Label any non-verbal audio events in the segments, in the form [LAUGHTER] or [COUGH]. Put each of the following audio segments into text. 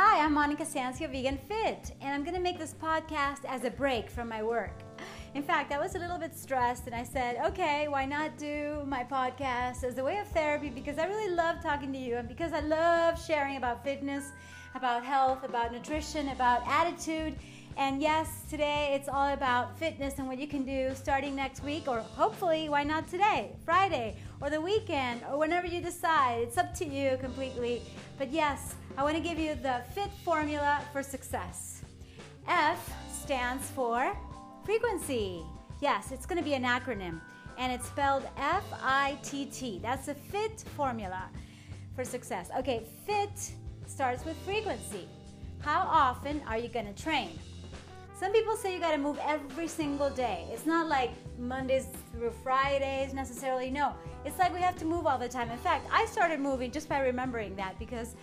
Hi, I'm Monica Sancio, Vegan Fit, and I'm gonna make this podcast as a break from my work. In fact, I was a little bit stressed and I said, okay, why not do my podcast as a way of therapy because I really love talking to you and because I love sharing about fitness, about health, about nutrition, about attitude. And yes, today it's all about fitness and what you can do starting next week, or hopefully, why not today, Friday, or the weekend, or whenever you decide. It's up to you completely. But yes, I want to give you the FIT formula for success. F stands for frequency. Yes, it's going to be an acronym, and it's spelled F I T T. That's the FIT formula for success. Okay, FIT starts with frequency. How often are you going to train? Some people say you got to move every single day. It's not like Mondays through Fridays necessarily. No, it's like we have to move all the time. In fact, I started moving just by remembering that because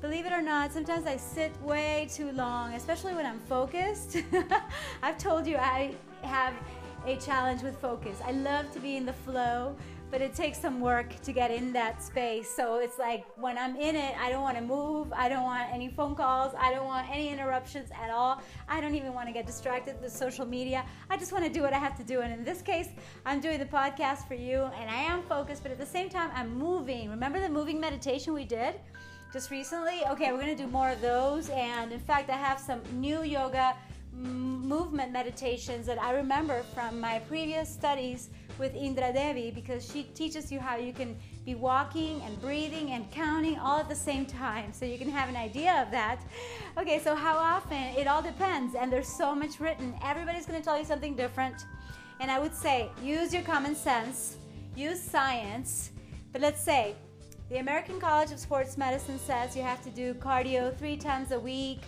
believe it or not, sometimes I sit way too long, especially when I'm focused. [LAUGHS] I've told you I have a challenge with focus. I love to be in the flow, but it takes some work to get in that space. So it's like when I'm in it, I don't want to move. I don't want any phone calls. I don't want any interruptions at all. I don't even want to get distracted with social media. I just want to do what I have to do. And in this case, I'm doing the podcast for you and I am focused, but at the same time, I'm moving. Remember the moving meditation we did? Just recently? Okay, we're gonna do more of those. And in fact, I have some new yoga movement meditations that I remember from my previous studies with Indra Devi because she teaches you how you can be walking and breathing and counting all at the same time so you can have an idea of that. Okay, so how often? It all depends, and there's so much written. Everybody's going to tell you something different. And I would say use your common sense, use science, but let's say the American College of Sports Medicine says you have to do cardio three times a week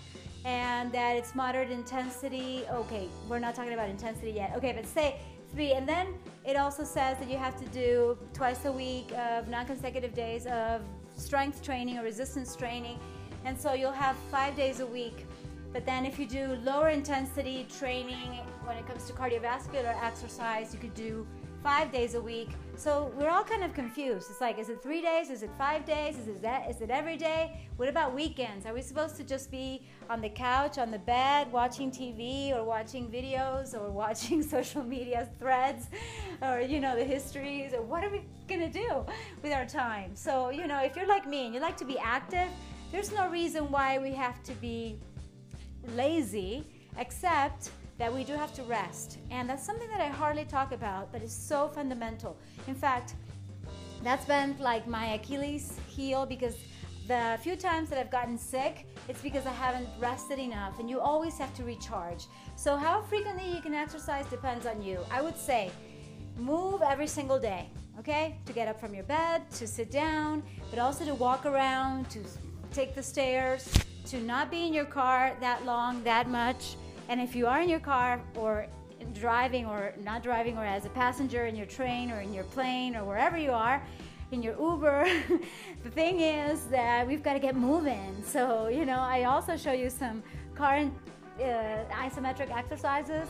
and that it's moderate intensity. Okay, we're not talking about intensity yet. Okay, but say three. And then it also says that you have to do twice a week of non consecutive days of strength training or resistance training. And so you'll have five days a week. But then if you do lower intensity training when it comes to cardiovascular exercise, you could do five days a week. So we're all kind of confused. It's like, is it three days? Is it five days? Is it, that, is it every day? What about weekends? Are we supposed to just be on the couch, on the bed, watching TV or watching videos or [LAUGHS] watching social media threads or, you know, the histories? Or what are we going to do with our time? So, you know, if you're like me and you like to be active, there's no reason why we have to be lazy except that we do have to rest. And that's something that I hardly talk about, but it's so fundamental. In fact, that's been like my Achilles heel because the few times that I've gotten sick, it's because I haven't rested enough, and you always have to recharge. So, how frequently you can exercise depends on you. I would say move every single day, okay? To get up from your bed, to sit down, but also to walk around, to take the stairs, to not be in your car that long, that much and if you are in your car or driving or not driving or as a passenger in your train or in your plane or wherever you are, in your Uber, [LAUGHS] the thing is that we've got to get moving. So, you know, I also show you some car uh, isometric exercises.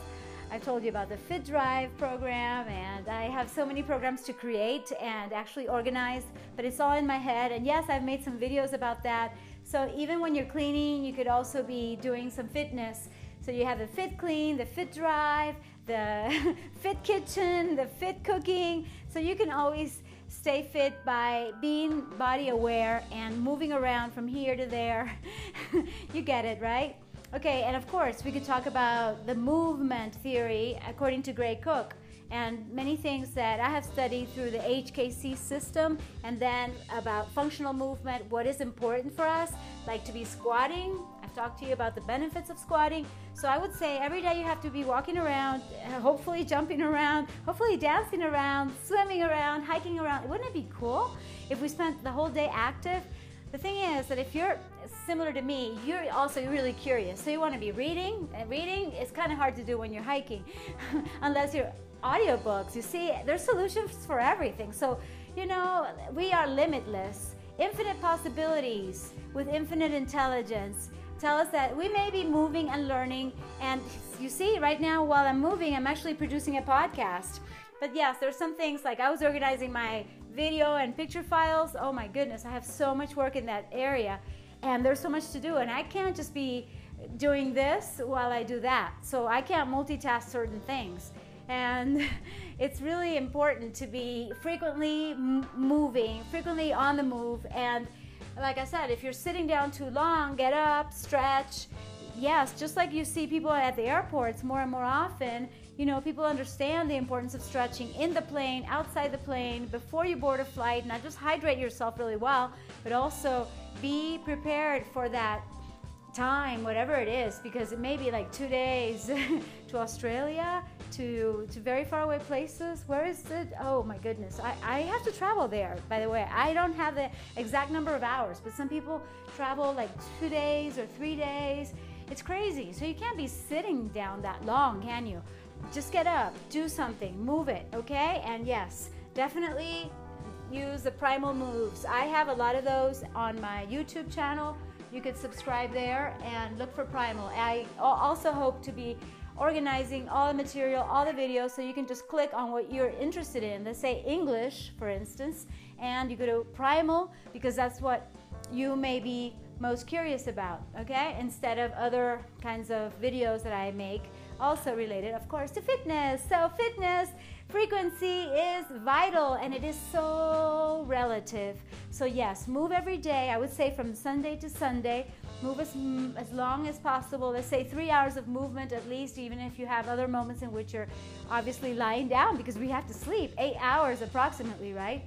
I've told you about the Fit Drive program, and I have so many programs to create and actually organize, but it's all in my head. And yes, I've made some videos about that. So even when you're cleaning, you could also be doing some fitness so you have the Fit Clean, the Fit Drive, the [LAUGHS] Fit Kitchen, the Fit Cooking. So you can always stay fit by being body aware and moving around from here to there. [LAUGHS] you get it, right? Okay, and of course, we could talk about the movement theory according to Gray Cook and many things that I have studied through the HKC system, and then about functional movement, what is important for us, like to be squatting. I've talked to you about the benefits of squatting. So I would say every day you have to be walking around, hopefully jumping around, hopefully dancing around, swimming around, hiking around. Wouldn't it be cool if we spent the whole day active? The thing is that if you're similar to me, you're also really curious. So you want to be reading, and reading is kind of hard to do when you're hiking, [LAUGHS] unless you're audiobooks. You see, there's solutions for everything. So, you know, we are limitless. Infinite possibilities with infinite intelligence tell us that we may be moving and learning. And you see, right now, while I'm moving, I'm actually producing a podcast. But yes, there's some things like I was organizing my video and picture files. Oh my goodness, I have so much work in that area. and there's so much to do, and I can't just be doing this while I do that. So I can't multitask certain things. And [LAUGHS] it's really important to be frequently moving, frequently on the move. And like I said, if you're sitting down too long, get up, stretch. Yes, just like you see people at the airports more and more often, you know, people understand the importance of stretching in the plane, outside the plane, before you board a flight, not just hydrate yourself really well, but also be prepared for that time, whatever it is, because it may be like two days [LAUGHS] to Australia, to to very far away places. Where is it? Oh my goodness, I, I have to travel there. By the way, I don't have the exact number of hours, but some people travel like two days or three days. It's crazy. So you can't be sitting down that long, can you? Just get up, do something, move it, okay? And yes, definitely use the primal moves. I have a lot of those on my YouTube channel. You could subscribe there and look for primal. I also hope to be organizing all the material, all the videos, so you can just click on what you're interested in. Let's say English, for instance, and you go to primal because that's what you may be most curious about, okay? Instead of other kinds of videos that I make, also related, of course, to fitness. So, fitness frequency is vital and it is so relative. So, yes, move every day. I would say from Sunday to Sunday, move as, mm, as long as possible. Let's say three hours of movement at least, even if you have other moments in which you're obviously lying down because we have to sleep eight hours approximately, right?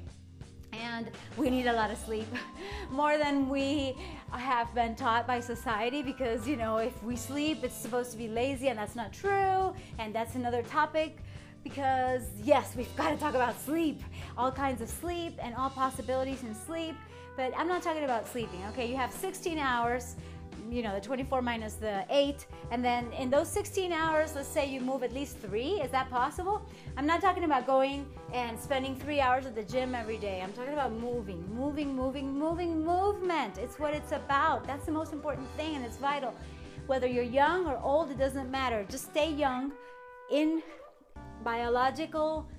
and we need a lot of sleep [LAUGHS] more than we have been taught by society because you know if we sleep it's supposed to be lazy and that's not true and that's another topic because yes we've got to talk about sleep all kinds of sleep and all possibilities in sleep but i'm not talking about sleeping okay? You have 16 hours you know the 24 minus the 8 and then in those 16 hours let's say you move at least three is that possible? I'm not talking about going and spending three hours at the gym every day. I'm talking about moving moving moving moving movement. It's what it's about. That's the most important thing and it's vital. Whether you're young or old it doesn't matter. Just stay young in biological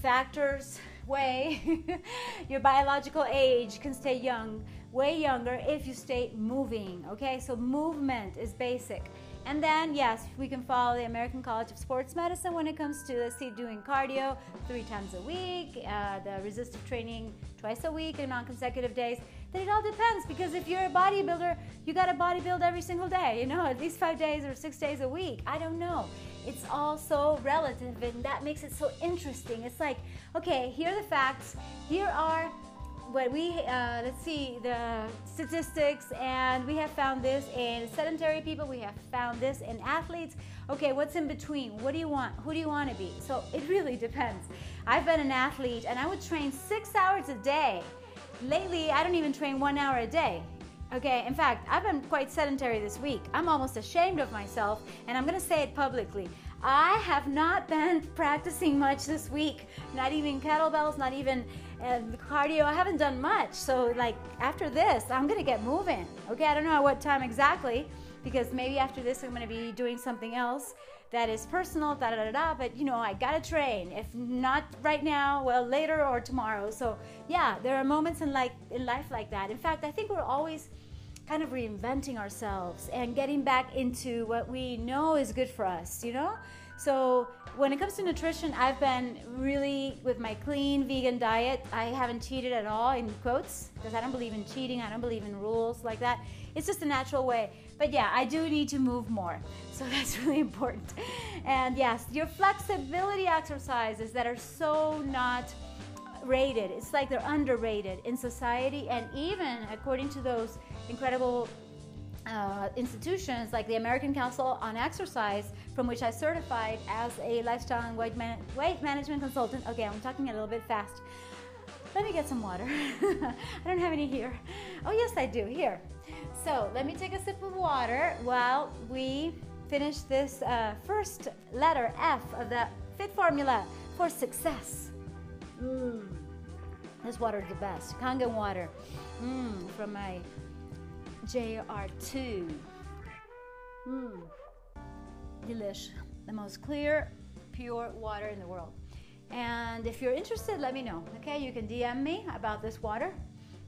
factors way [LAUGHS] your biological age can stay young way younger if you stay moving. Okay, so movement is basic. And then, yes, we can follow the American College of Sports Medicine when it comes to, let's see, doing cardio three times a week, uh, the resistive training twice a week and on consecutive days. Then it all depends because if you're a bodybuilder, you got to bodybuild every single day, you know, [LAUGHS] at least five days or six days a week. I don't know. It's all so relative, and that makes it so interesting. It's like, okay, here are the facts. Here are what we uh, let's see the statistics and we have found this in sedentary people we have found this in athletes. Okay what's in between? What do you want? Who do you want to be? So it really [LAUGHS] depends. I've been an athlete and i would train six hours a day. Lately i don't even train one hour a day okay in fact i've been quite sedentary this week i'm almost ashamed of myself and i'm to say it publicly I have not been [LAUGHS] practicing much this week. Not even kettlebells, not even uh, cardio. I haven't done much. So, like, after this, I'm to get moving. Okay, I don't know at what time exactly because maybe after this, I'm to be doing something else that is personal, da da da da. But you know, I gotta train. If not right now, well, later or tomorrow. So yeah, there are moments in like in life like that. In fact, I think we're always kind of reinventing ourselves and getting back into what we know is good for us, you know? So, when it comes to nutrition, I've been really with my clean vegan diet. I haven't cheated at all, in quotes, because I don't believe in cheating. I don't believe in rules like that. It's just a natural way. But yeah, I do need to move more. [LAUGHS] So that's really important. And yes, your flexibility exercises that are so not rated. It's like they're underrated in society, and even according to those incredible uh, institutions like the American Council on Exercise, from which I certified as a lifestyle and weight, man- weight management consultant. Okay, I'm talking a little bit fast. Let me get some water. [LAUGHS] I don't have any here. Oh, yes, I do. Here. So let me take a sip of water while we finish this uh, first letter F of the FIT formula for success. Mm. This water is the best. Kangen water mm, from my JR2. Mmm, delish. The most clear, pure water in the world. And if you're interested, let me know. Okay, you can DM me about this water.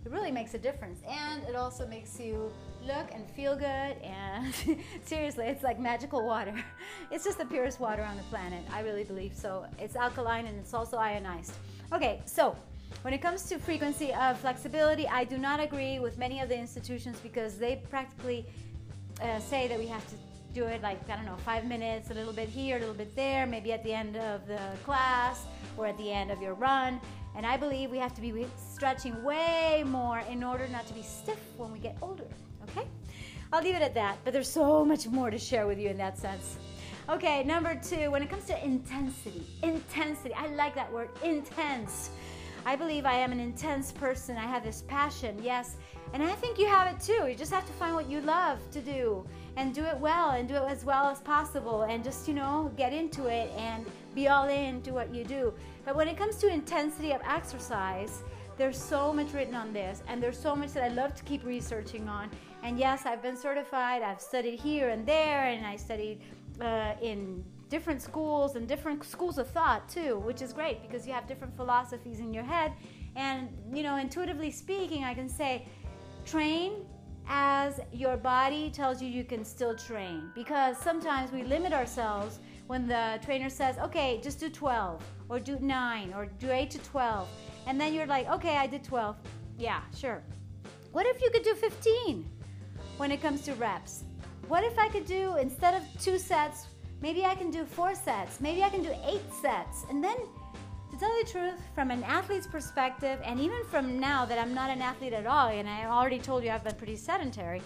it really makes a difference. And it also makes you look and feel good. And [LAUGHS] seriously, it's like magical water. [LAUGHS] It's just the purest water on the planet. I really believe so. It's alkaline and it's also ionized. Okay, so when it comes to frequency of flexibility, I do not agree with many of the institutions because they practically uh, say that we have to do it like, I don't know, five minutes, a little bit here, a little bit there, maybe at the end of the class or at the end of your run. And I believe we have to be stretching way more in order not to be stiff when we get older. Okay? I'll leave it at that, but there's so much more to share with you in that sense. Okay, number two, when it comes to intensity, intensity, I like that word, intense. I believe I am an intense person. I have this passion, yes. And I think you have it too. You just have to find what you love to do and do it well and do it as well as possible and just, you know, get into it and be all in to what you do. But when it comes to intensity of exercise, there's so much written on this and there's so much that I love to keep researching on. And yes, I've been certified. I've studied here and there and I studied uh, in different schools and different schools of thought too, which is great because you have different philosophies in your head. And, you know, intuitively speaking, I can say train as your body tells you you can still train. Because sometimes we limit ourselves when the trainer says okay just do 12 or do 9 or do 8 to 12 and then you're like okay i did 12 yeah sure. What if you could do 15 when it comes to reps? What if i could do instead of two sets maybe i can do four sets maybe i can do eight sets and then to tell you the truth, from an athlete's perspective, and even from now that I'm not an athlete at all, and I already told you I've been pretty sedentary,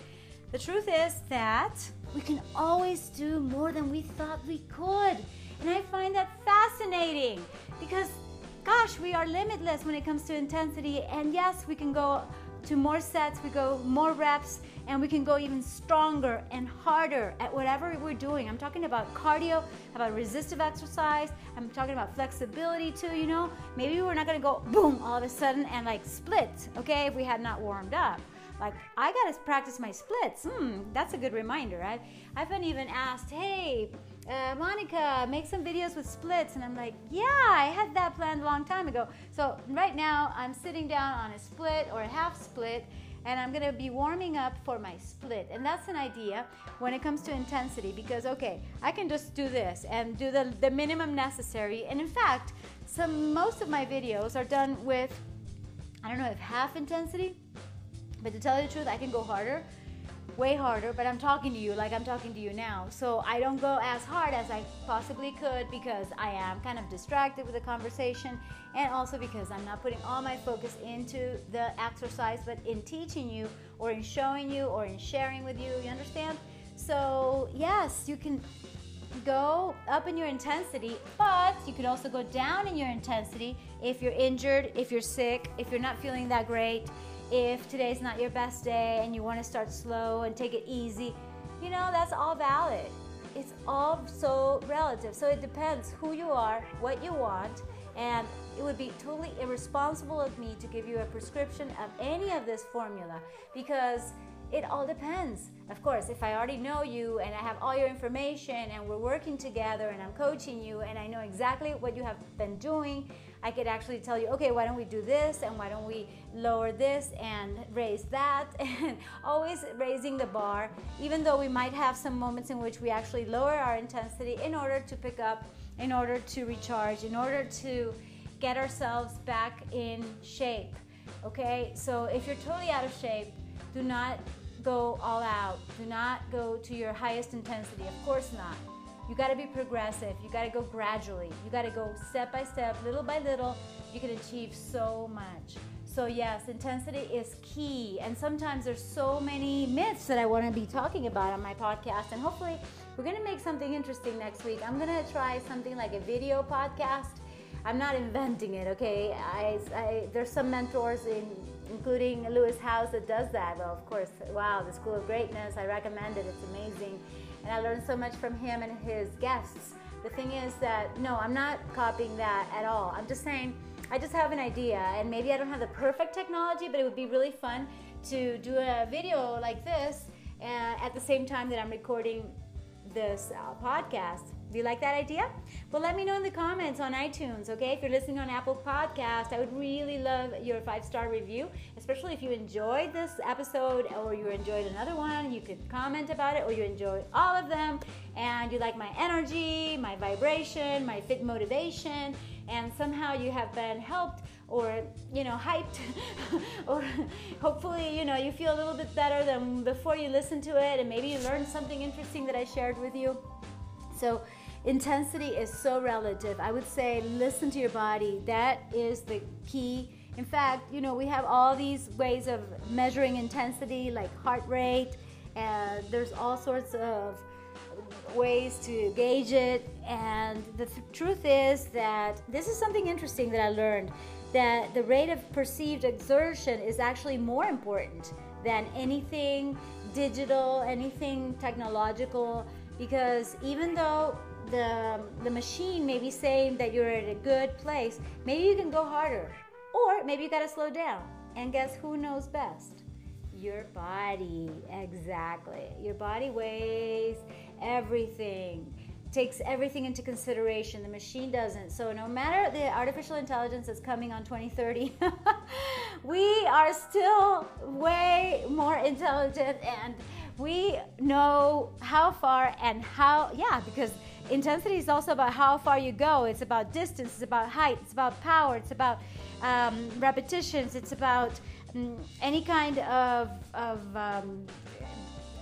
the truth is that we can always do more than we thought we could. And I find that fascinating because, gosh, we are limitless when it comes to intensity. And yes, we can go to more sets, we go more reps, and we can go even stronger and harder at whatever we're doing. I'm talking about cardio, about resistive exercise, I'm talking about flexibility too, you know. Maybe we're not gonna go boom all of a sudden and like split, okay, if we had not warmed up. Like, I gotta practice my splits. Hmm, that's a good reminder, right? I've been even asked, hey, uh, Monica, make some videos with splits. And I'm like, yeah, I had that planned a long time ago. So right now I'm sitting down on a split or a half split and I'm gonna be warming up for my split. And that's an idea when it comes to intensity because, okay, I can just do this and do the, the minimum necessary. And in fact, some most of my videos are done with, I don't know if half intensity, but to tell you the truth, I can go harder way harder, but I'm talking to you like I'm talking to you now. So I don't go as hard as I possibly could because I am kind of distracted with the conversation and also because I'm not putting all my focus into the exercise, but in teaching you or in showing you or in sharing with you. You understand? So, yes, you can go up in your intensity, but you can also go down in your intensity if you're injured, if you're sick, if you're not feeling that great if today's not your best day and you want to start slow and take it easy, you know, that's all valid. It's all so relative. So it depends who you are, what you want, and it would be totally irresponsible of me to give you a prescription of any of this formula because it all depends. Of course, if I already know you and I have all your information and we're working together and I'm coaching you and I know exactly what you have been doing, I could actually tell you, okay, why don't we do this and why don't we lower this and raise that [LAUGHS] and always raising the bar, even though we might have some moments in which we actually lower our intensity in order to pick up, in order to recharge, in order to get ourselves back in shape. Okay, so if you're totally out of shape, do not go all out. Do not go to your highest intensity. Of course not. You got to be progressive. You got to go gradually. You got to go step by step, little by little. You can achieve so much. So, yes, intensity is key. And sometimes there's so many myths that I want to be talking about on my podcast. And hopefully, we're to make something interesting next week. I'm to try something like a video podcast. I'm not inventing it, okay? I, I, there's some mentors, in, including Lewis Howes, that does that. Well, of course, wow, the School of Greatness. I recommend it. It's amazing and I learned so much from him and his guests. The thing is that no, I'm not copying that at all. I'm just saying I just have an idea, and maybe I don't have the perfect technology, but it would be really fun to do a video like this uh, at the same time that I'm recording this uh, podcast. Do you like that idea? Well, let me know in the comments on iTunes, okay? If you're listening on Apple Podcast, I would really love your five star review, especially if you enjoyed this episode or you enjoyed another one. You could comment about it or you enjoyed all of them and you like my energy, my vibration, my fit motivation, and somehow you have been helped or you know hyped [LAUGHS] or hopefully you know you feel a little bit better than before you listen to it and maybe you learned something interesting that I shared with you. So intensity is so relative. I would say listen to your body. That is the key. In fact, you know, we have all these ways of measuring intensity, like heart rate, and there's all sorts of ways to gauge it. And the th- truth is that this is something interesting that I learned that the rate of perceived exertion is actually more important than anything digital, anything technological, because even though the, the machine may be saying that you're at a good place, maybe you can go harder. Or maybe you gotta slow down. And guess who knows best? Your body. Exactly. Your body weighs everything, takes everything into consideration. The machine doesn't. So, no matter the artificial intelligence that's coming on 2030, [LAUGHS] we are still way more intelligent and we know how far and how, yeah, because intensity is also about how far you go. It's about distance, it's about height, it's about power, it's about um, repetitions, it's about um, any kind of, of um,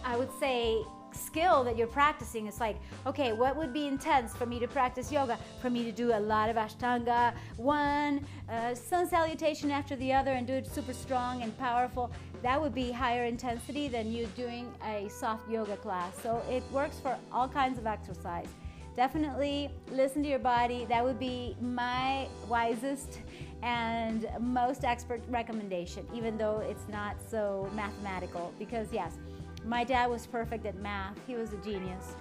I would say, skill that you're practicing. It's like, okay, what would be intense for me to practice yoga? For me to do a lot of Ashtanga, one uh, sun salutation after the other, and do it super strong and powerful. That would be higher intensity than you doing a soft yoga class. So it works for all kinds of exercise definitely listen to your body. That would be my wisest and most expert recommendation, even though it's not so mathematical. Because, yes, my dad was perfect at math, he was a genius.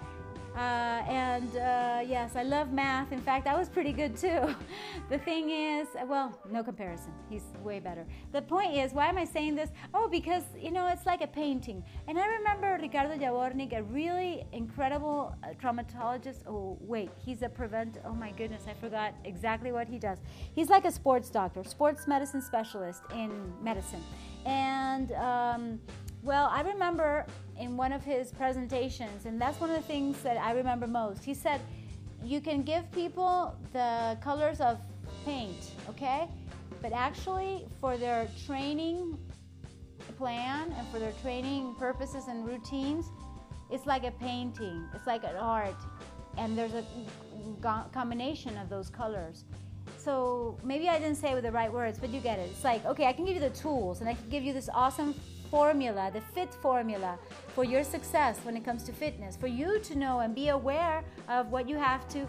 Uh, and uh, yes, I love math. In fact, I was pretty good too. [LAUGHS] the thing is, well, no comparison. He's way better. The point is, why am I saying this? Oh, because, you know, it's like a painting. And I remember Ricardo Javornik, a really incredible uh, traumatologist. Oh, wait, he's a prevent. Oh my goodness, I forgot exactly what he does. He's like a sports doctor, sports medicine specialist in medicine. And, um, well, I remember in one of his presentations, and that's one of the things that I remember most. He said, You can give people the colors of paint, okay? But actually, for their training plan and for their training purposes and routines, it's like a painting, it's like an art, and there's a combination of those colors. So maybe I didn't say it with the right words, but you get it. It's like, okay, I can give you the tools and I can give you this awesome formula, the fit formula for your success when it comes to fitness, for you to know and be aware of what you have to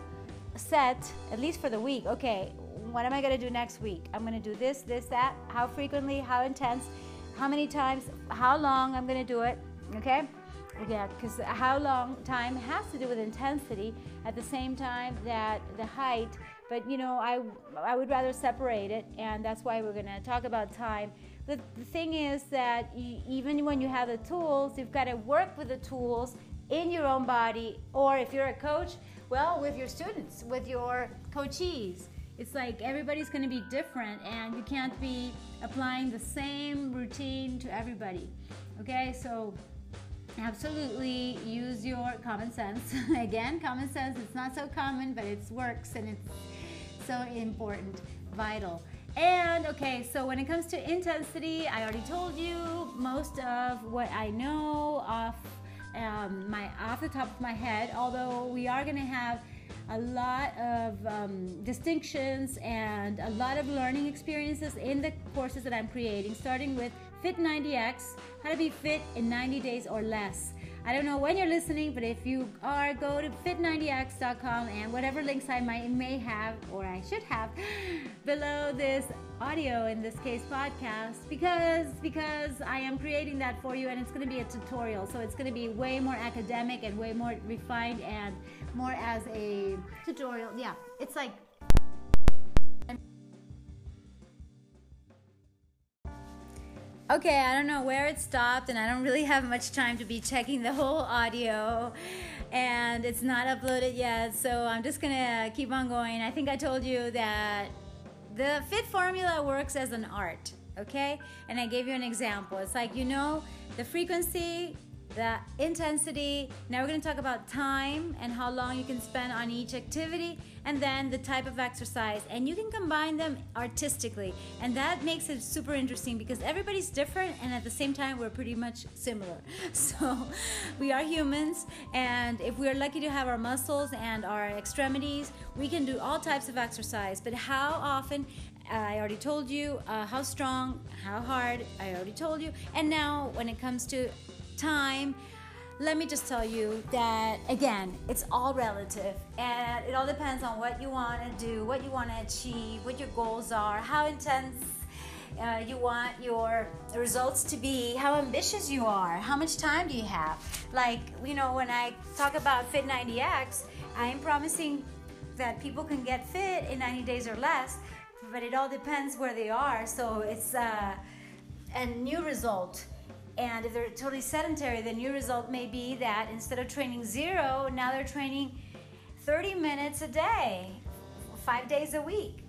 set, at least for the week. Okay, what am I to do next week? I'm to do this, this, that. How frequently, how intense, how many times, how long I'm to do it. Okay? Yeah, because how long time has to do with intensity at the same time that the height. But you know, I I would rather separate it, and that's why we're to talk about time the, the thing is that you, even when you have the tools, you've got to work with the tools in your own body, or if you're a coach, well, with your students, with your coachees. It's like everybody's going to be different, and you can't be applying the same routine to everybody. Okay, so absolutely use your common sense. [LAUGHS] Again, common sense, it's not so common, but it works and it's so important, vital. And okay, so when it comes to intensity, I already told you most of what I know off um, my off the top of my head. Although we are going to have a lot of um, distinctions and a lot of learning experiences in the courses that I'm creating, starting with Fit 90X, how to be fit in 90 days or less. I don't know when you're listening, but if you are, go to fit90x.com and whatever links I might may have or I should have [GASPS] below this audio, in this case podcast, because because I am creating that for you and it's going to be a tutorial. So it's going to be way more academic and way more refined and more as a tutorial. Yeah, it's like Okay, I don't know where it stopped, and I don't really have much time to be checking the whole audio. and it's not uploaded yet. So I'm just gonna keep on going. I think I told you that the fit formula works as an art, okay? And I gave you an example. It's like you know the frequency the intensity. Now we're to talk about time and how long you can spend on each activity, and then the type of exercise. And you can combine them artistically, and that makes it super interesting because everybody's different, and at the same time, we're pretty much similar. [LAUGHS] So we are humans, and if we're lucky to have our muscles and our extremities, we can do all types of exercise. But how often I already told you uh, how strong, how hard, I already told you. And now, when it comes to time. Let me just tell you that again, it's all relative and it all depends on what you want to do, what you want to achieve, what your goals are, how intense uh, you want your results to be, how ambitious you are, how much time do you have. Like, you know, when I talk about Fit 90X, I am promising that people can get fit in 90 days or less, but it all depends where they are. So it's uh, a new result and if they're totally sedentary, then your result may be that instead of training zero, now they're training 30 minutes a day, five days a week.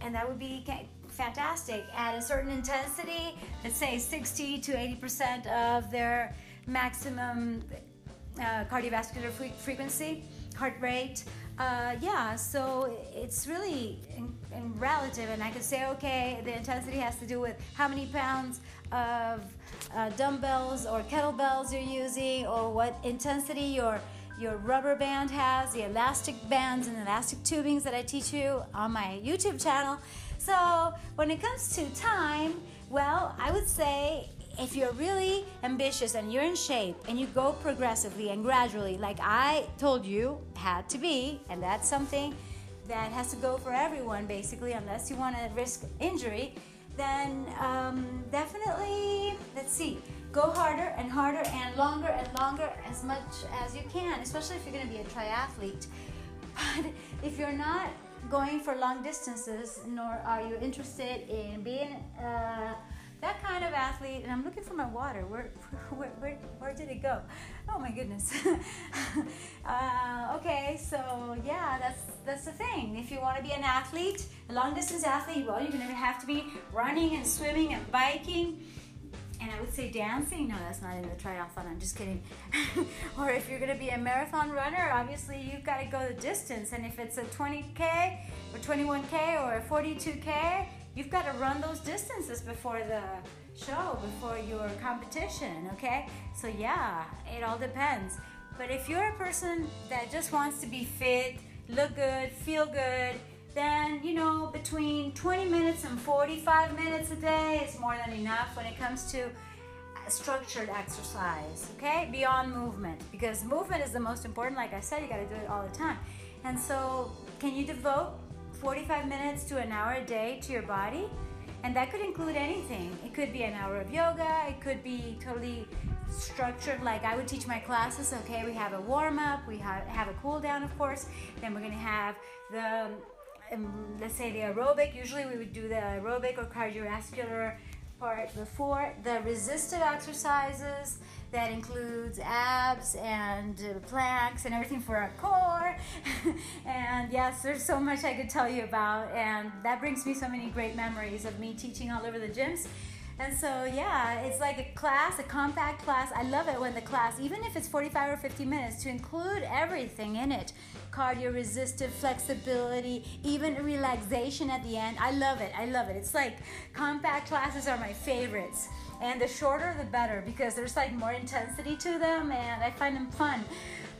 And that would be fantastic. At a certain intensity, let's say 60 to 80% of their maximum uh, cardiovascular fre- frequency, heart rate. Uh, yeah, so it's really in, in relative, and I could say, okay, the intensity has to do with how many pounds of uh, dumbbells or kettlebells you're using or what intensity your your rubber band has, the elastic bands and elastic tubings that I teach you on my YouTube channel. So when it comes to time, well, I would say if you're really ambitious and you're in shape and you go progressively and gradually, like I told you had to be, and that's something that has to go for everyone basically, unless you want to risk injury then um, definitely, let's see, go harder and harder and longer and longer as much as you can, especially if you're going to be a triathlete. But if you're not going for long distances, nor are you interested in being uh, that kind of athlete, and I'm looking for my water. Where, [LAUGHS] where, where, where did it go? Oh my goodness. [LAUGHS] uh, okay, so yeah, that's that's the thing. If you want to be an athlete, a long distance athlete, well, you're gonna have to be running and swimming and biking. And I would say dancing. No, that's not in the triathlon. I'm just kidding. [LAUGHS] or if you're gonna be a marathon runner, obviously you've got to go the distance. And if it's a 20k or 21k or a 42k, you've got to run those distances before the show, before your competition, okay? So, yeah, it all depends. But if you're a person that just wants to be fit, look good, feel good, then you know between 20 minutes and 45 minutes a day is more than enough when it comes to structured exercise okay beyond movement because movement is the most important like i said you got to do it all the time and so can you devote 45 minutes to an hour a day to your body. And that could include anything. It could be an hour of yoga, it could be totally structured like I would teach my classes. Okay, we have a warm up, we have, have a cool down, of course. Then we're gonna have the, let's say the aerobic. Usually we would do the aerobic or cardiovascular part before the resistive exercises that includes abs and uh, planks and everything for our core. [LAUGHS] and yes, there's so much I could tell you about, and that brings me so many great memories of me teaching all over the gyms. And so, yeah, it's like a class, a compact class. I love it when the class, even if it's 45 or 50 minutes, to include everything in it cardio resistive flexibility, even relaxation at the end. I love it. I love it. It's like compact classes are my favorites and the shorter the better because there's like more intensity to them and I find them fun.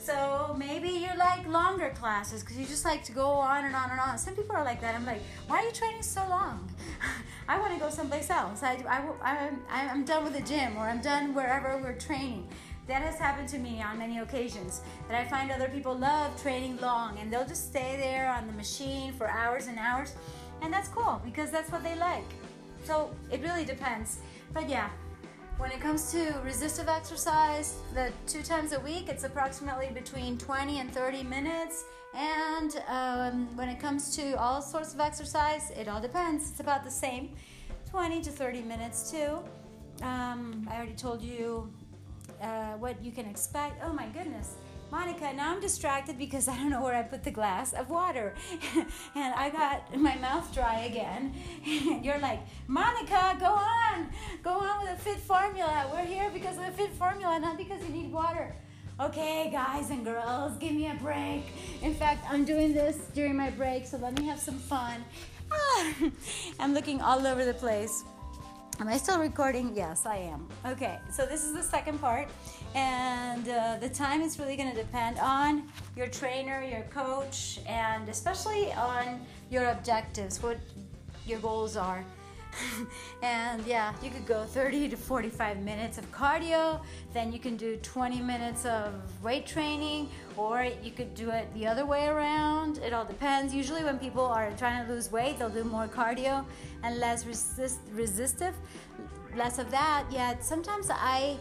So maybe you like longer classes because you just like to go on and on and on. Some people are like that. I'm like, why are you training so long? [LAUGHS] I want to go someplace else. I, I, I'm, I'm done with the gym or I'm done wherever we're training. That has happened to me on many occasions. That I find other people love training long and they'll just stay there on the machine for hours and hours. And that's cool because that's what they like. So it really depends. But yeah, when it comes to resistive exercise, the two times a week, it's approximately between 20 and 30 minutes. And um, when it comes to all sorts of exercise, it all depends. It's about the same 20 to 30 minutes, too. Um, I already told you uh, what you can expect. Oh my goodness. Monica, now I'm distracted because I don't know where I put the glass of water. [LAUGHS] and I got my mouth dry again. [LAUGHS] You're like, Monica, go on. Go on with the fit formula. We're here because of the fit formula, not because you need water. Okay, guys and girls, give me a break. In fact, I'm doing this during my break, so let me have some fun. [LAUGHS] I'm looking all over the place. Am I still recording? Yes, I am. Okay, so this is the second part, and uh, the time is really going to depend on your trainer, your coach, and especially on your objectives, what your goals are. [LAUGHS] and yeah, you could go 30 to 45 minutes of cardio, then you can do 20 minutes of weight training, or you could do it the other way around. It all depends. Usually, when people are trying to lose weight, they'll do more cardio and less resist- resistive, less of that. Yet sometimes I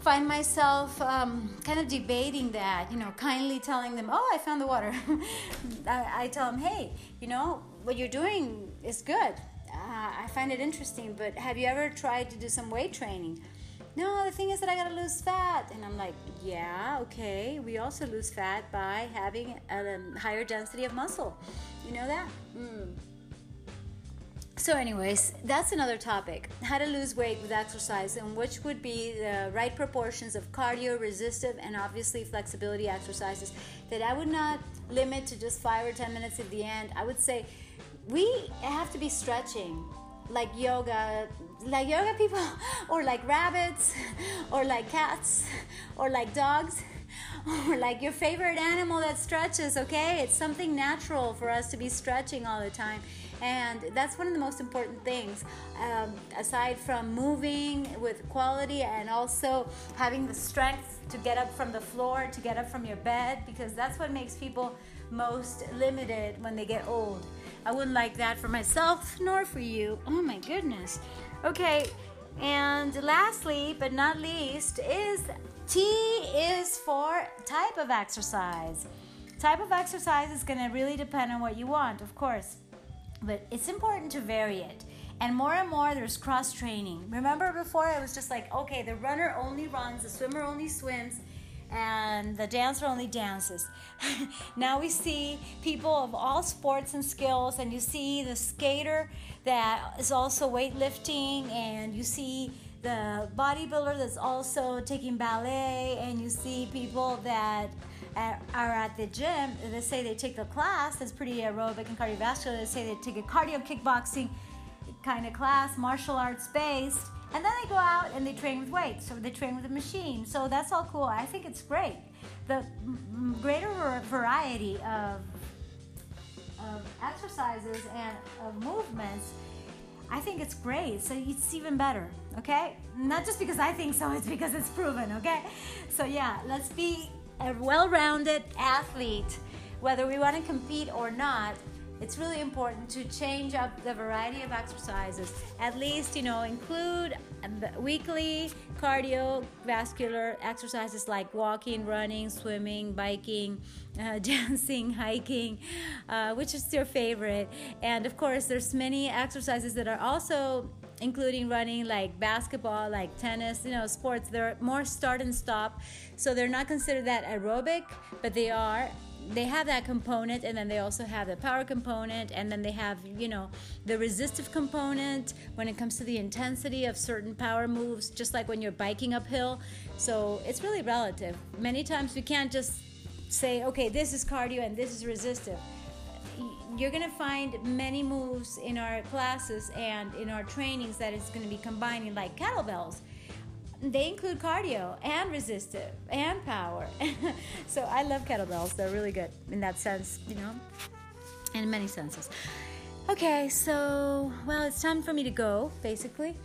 find myself um, kind of debating that, you know, kindly telling them, oh, I found the water. [LAUGHS] I, I, tell them, hey, you know, what you're doing is good uh, I find it interesting, but have you ever tried to do some weight training? No, the thing is that I gotta lose fat. And I'm like, yeah, okay. We also lose fat by having a higher density of muscle. You know that? Mm. So, anyways, that's another topic. How to lose weight with exercise and which would be the right proportions of cardio, resistive, and obviously flexibility exercises that I would not limit to just five or 10 minutes at the end. I would say we have to be stretching like yoga like yoga people [LAUGHS] or like rabbits [LAUGHS] or like cats [LAUGHS] or like dogs or like your favorite animal that stretches okay? It's something natural for us to be stretching all the time and that's one of the most important things um, aside from moving with quality and also having the strength to get up from the floor to get up from your bed because that's what makes people most limited when they get old I wouldn't like that for myself nor for you. Oh my goodness. Okay, and lastly but not least is T is for type of exercise. Type of exercise is going to really depend on what you want, of course, but it's important to vary it. And more and more, there's cross training. Remember before, it was just like, okay, the runner only runs, the swimmer only swims, and the dancer only dances. [LAUGHS] now we see people of all sports and skills, and you see the skater that is also weightlifting, and you see the bodybuilder that's also taking ballet, and you see people that are at the gym. They say they take a class that's pretty aerobic and cardiovascular. They say they take a cardio kickboxing kind of class, martial arts based and then they go out and they train with weights or they train with a machine. So that's all cool. I think it's great. The greater variety of, of exercises and of movements, I think it's great. So it's even better, okay? Not just because I think so, it's because it's proven, okay? So yeah, let's be a well rounded athlete, whether we want to compete or not it's really important to change up the variety of exercises. At least, you know, include weekly cardiovascular exercises like walking, running, swimming, biking, uh, [LAUGHS] dancing, hiking, uh, which is your favorite. And of course, there's many exercises that are also including running like basketball like tennis you know sports they're more start and stop so they're not considered that aerobic but they are they have that component and then they also have the power component and then they have you know the resistive component when it comes to the intensity of certain power moves just like when you're biking uphill. So it's really relative. Many times we can't just say okay this is cardio and this is resistive. You're going to find many moves in our classes and in our trainings that is going to be combining like kettlebells they include cardio and resistive and power. [LAUGHS] so I love kettlebells. They're really good in that sense, you know, in many senses. Okay, so well, it's time for me to go, basically.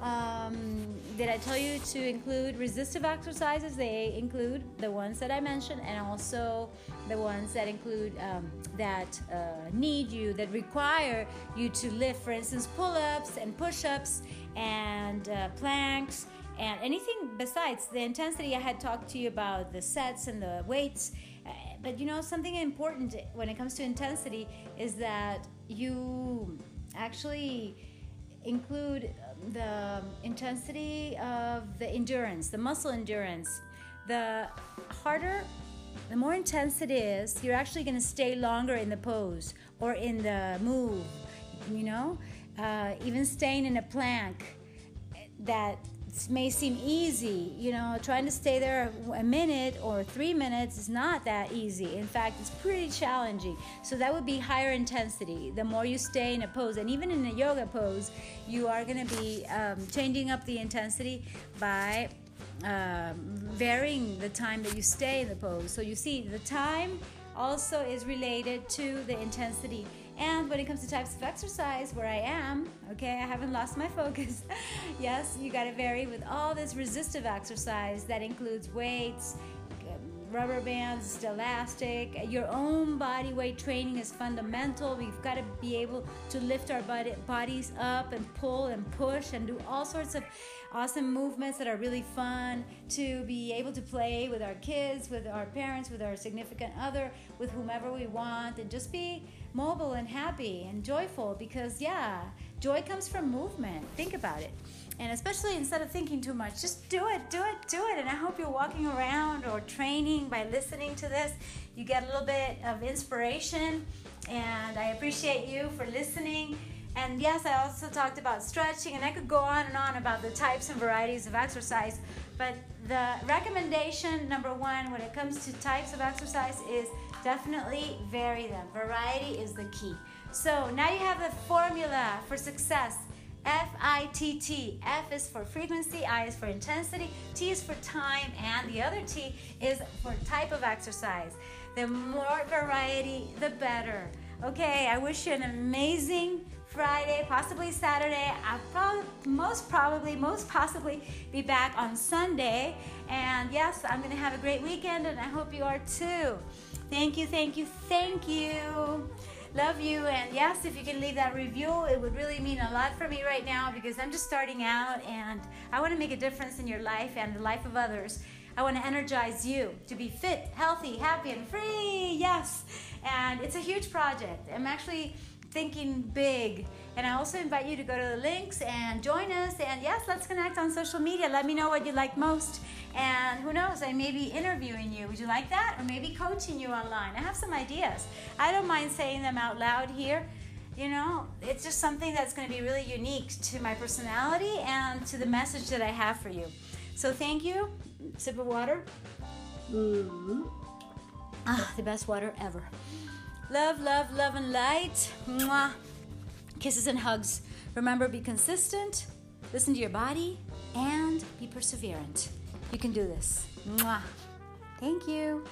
Um, did I tell you to include resistive exercises? They include the ones that I mentioned, and also the ones that include um, that uh, need you, that require you to lift, for instance, pull ups and push ups and uh, planks and anything besides the intensity i had talked to you about the sets and the weights uh, but you know something important when it comes to intensity is that you actually include the intensity of the endurance the muscle endurance the harder the more intense it is, you're actually going to stay longer in the pose or in the move. You know, uh, even staying in a plank that may seem easy. You know, trying to stay there a minute or three minutes is not that easy. In fact, it's pretty challenging. So that would be higher intensity. The more you stay in a pose, and even in a yoga pose, you are going to be um, changing up the intensity by um, varying the time that you stay in the pose. So you see, the time also is related to the intensity and when it comes to types of exercise, where I am, okay, I haven't lost my focus. [LAUGHS] yes, you got to vary with all this resistive exercise that includes weights, rubber bands, elastic. Your own body weight training is fundamental. We've got to be able to lift our body, bodies up and pull and push and do all sorts of awesome movements that are really fun to be able to play with our kids, with our parents, with our significant other, with whomever we want, and just be mobile and happy and joyful because, yeah, joy comes from movement. Think about it. And especially instead of thinking too much, just do it, do it, do it. And I hope you're walking around or training by listening to this. You get a little bit of inspiration. And I appreciate you for listening. And yes, I also talked about stretching, and I could go on and on about the types and varieties of exercise. But the recommendation number one when it comes to types of exercise is definitely vary them. Variety is the key. So now you have the formula for success. F I T T. F is for frequency, I is for intensity, T is for time, and the other T is for type of exercise. The more variety, the better. Okay, I wish you an amazing Friday, possibly Saturday. I'll probably, most probably, most possibly be back on Sunday. And yes, I'm going to have a great weekend, and I hope you are too. Thank you, thank you, thank you. Love you. And yes, if you can leave that review, it would really mean a lot for me right now because I'm just starting out and I want to make a difference in your life and the life of others. I want to energize you to be fit, healthy, happy, and free. Yes. And it's a huge project. I'm actually thinking big. And I also invite you to go to the links and join us. And yes, let's connect on social media. Let me know what you like most. And who knows, I may be interviewing you. Would you like that? Or maybe coaching you online. I have some ideas. I don't mind saying them out loud here. You know, it's just something that's going to be really unique to my personality and to the message that I have for you. So thank you. Sip of water. Mm-hmm. Ah, the best water ever. Love, love, love, and light. Mwah. Kisses and hugs. Remember, be consistent, listen to your body, and be perseverant. You can do this. Mwah. Thank you.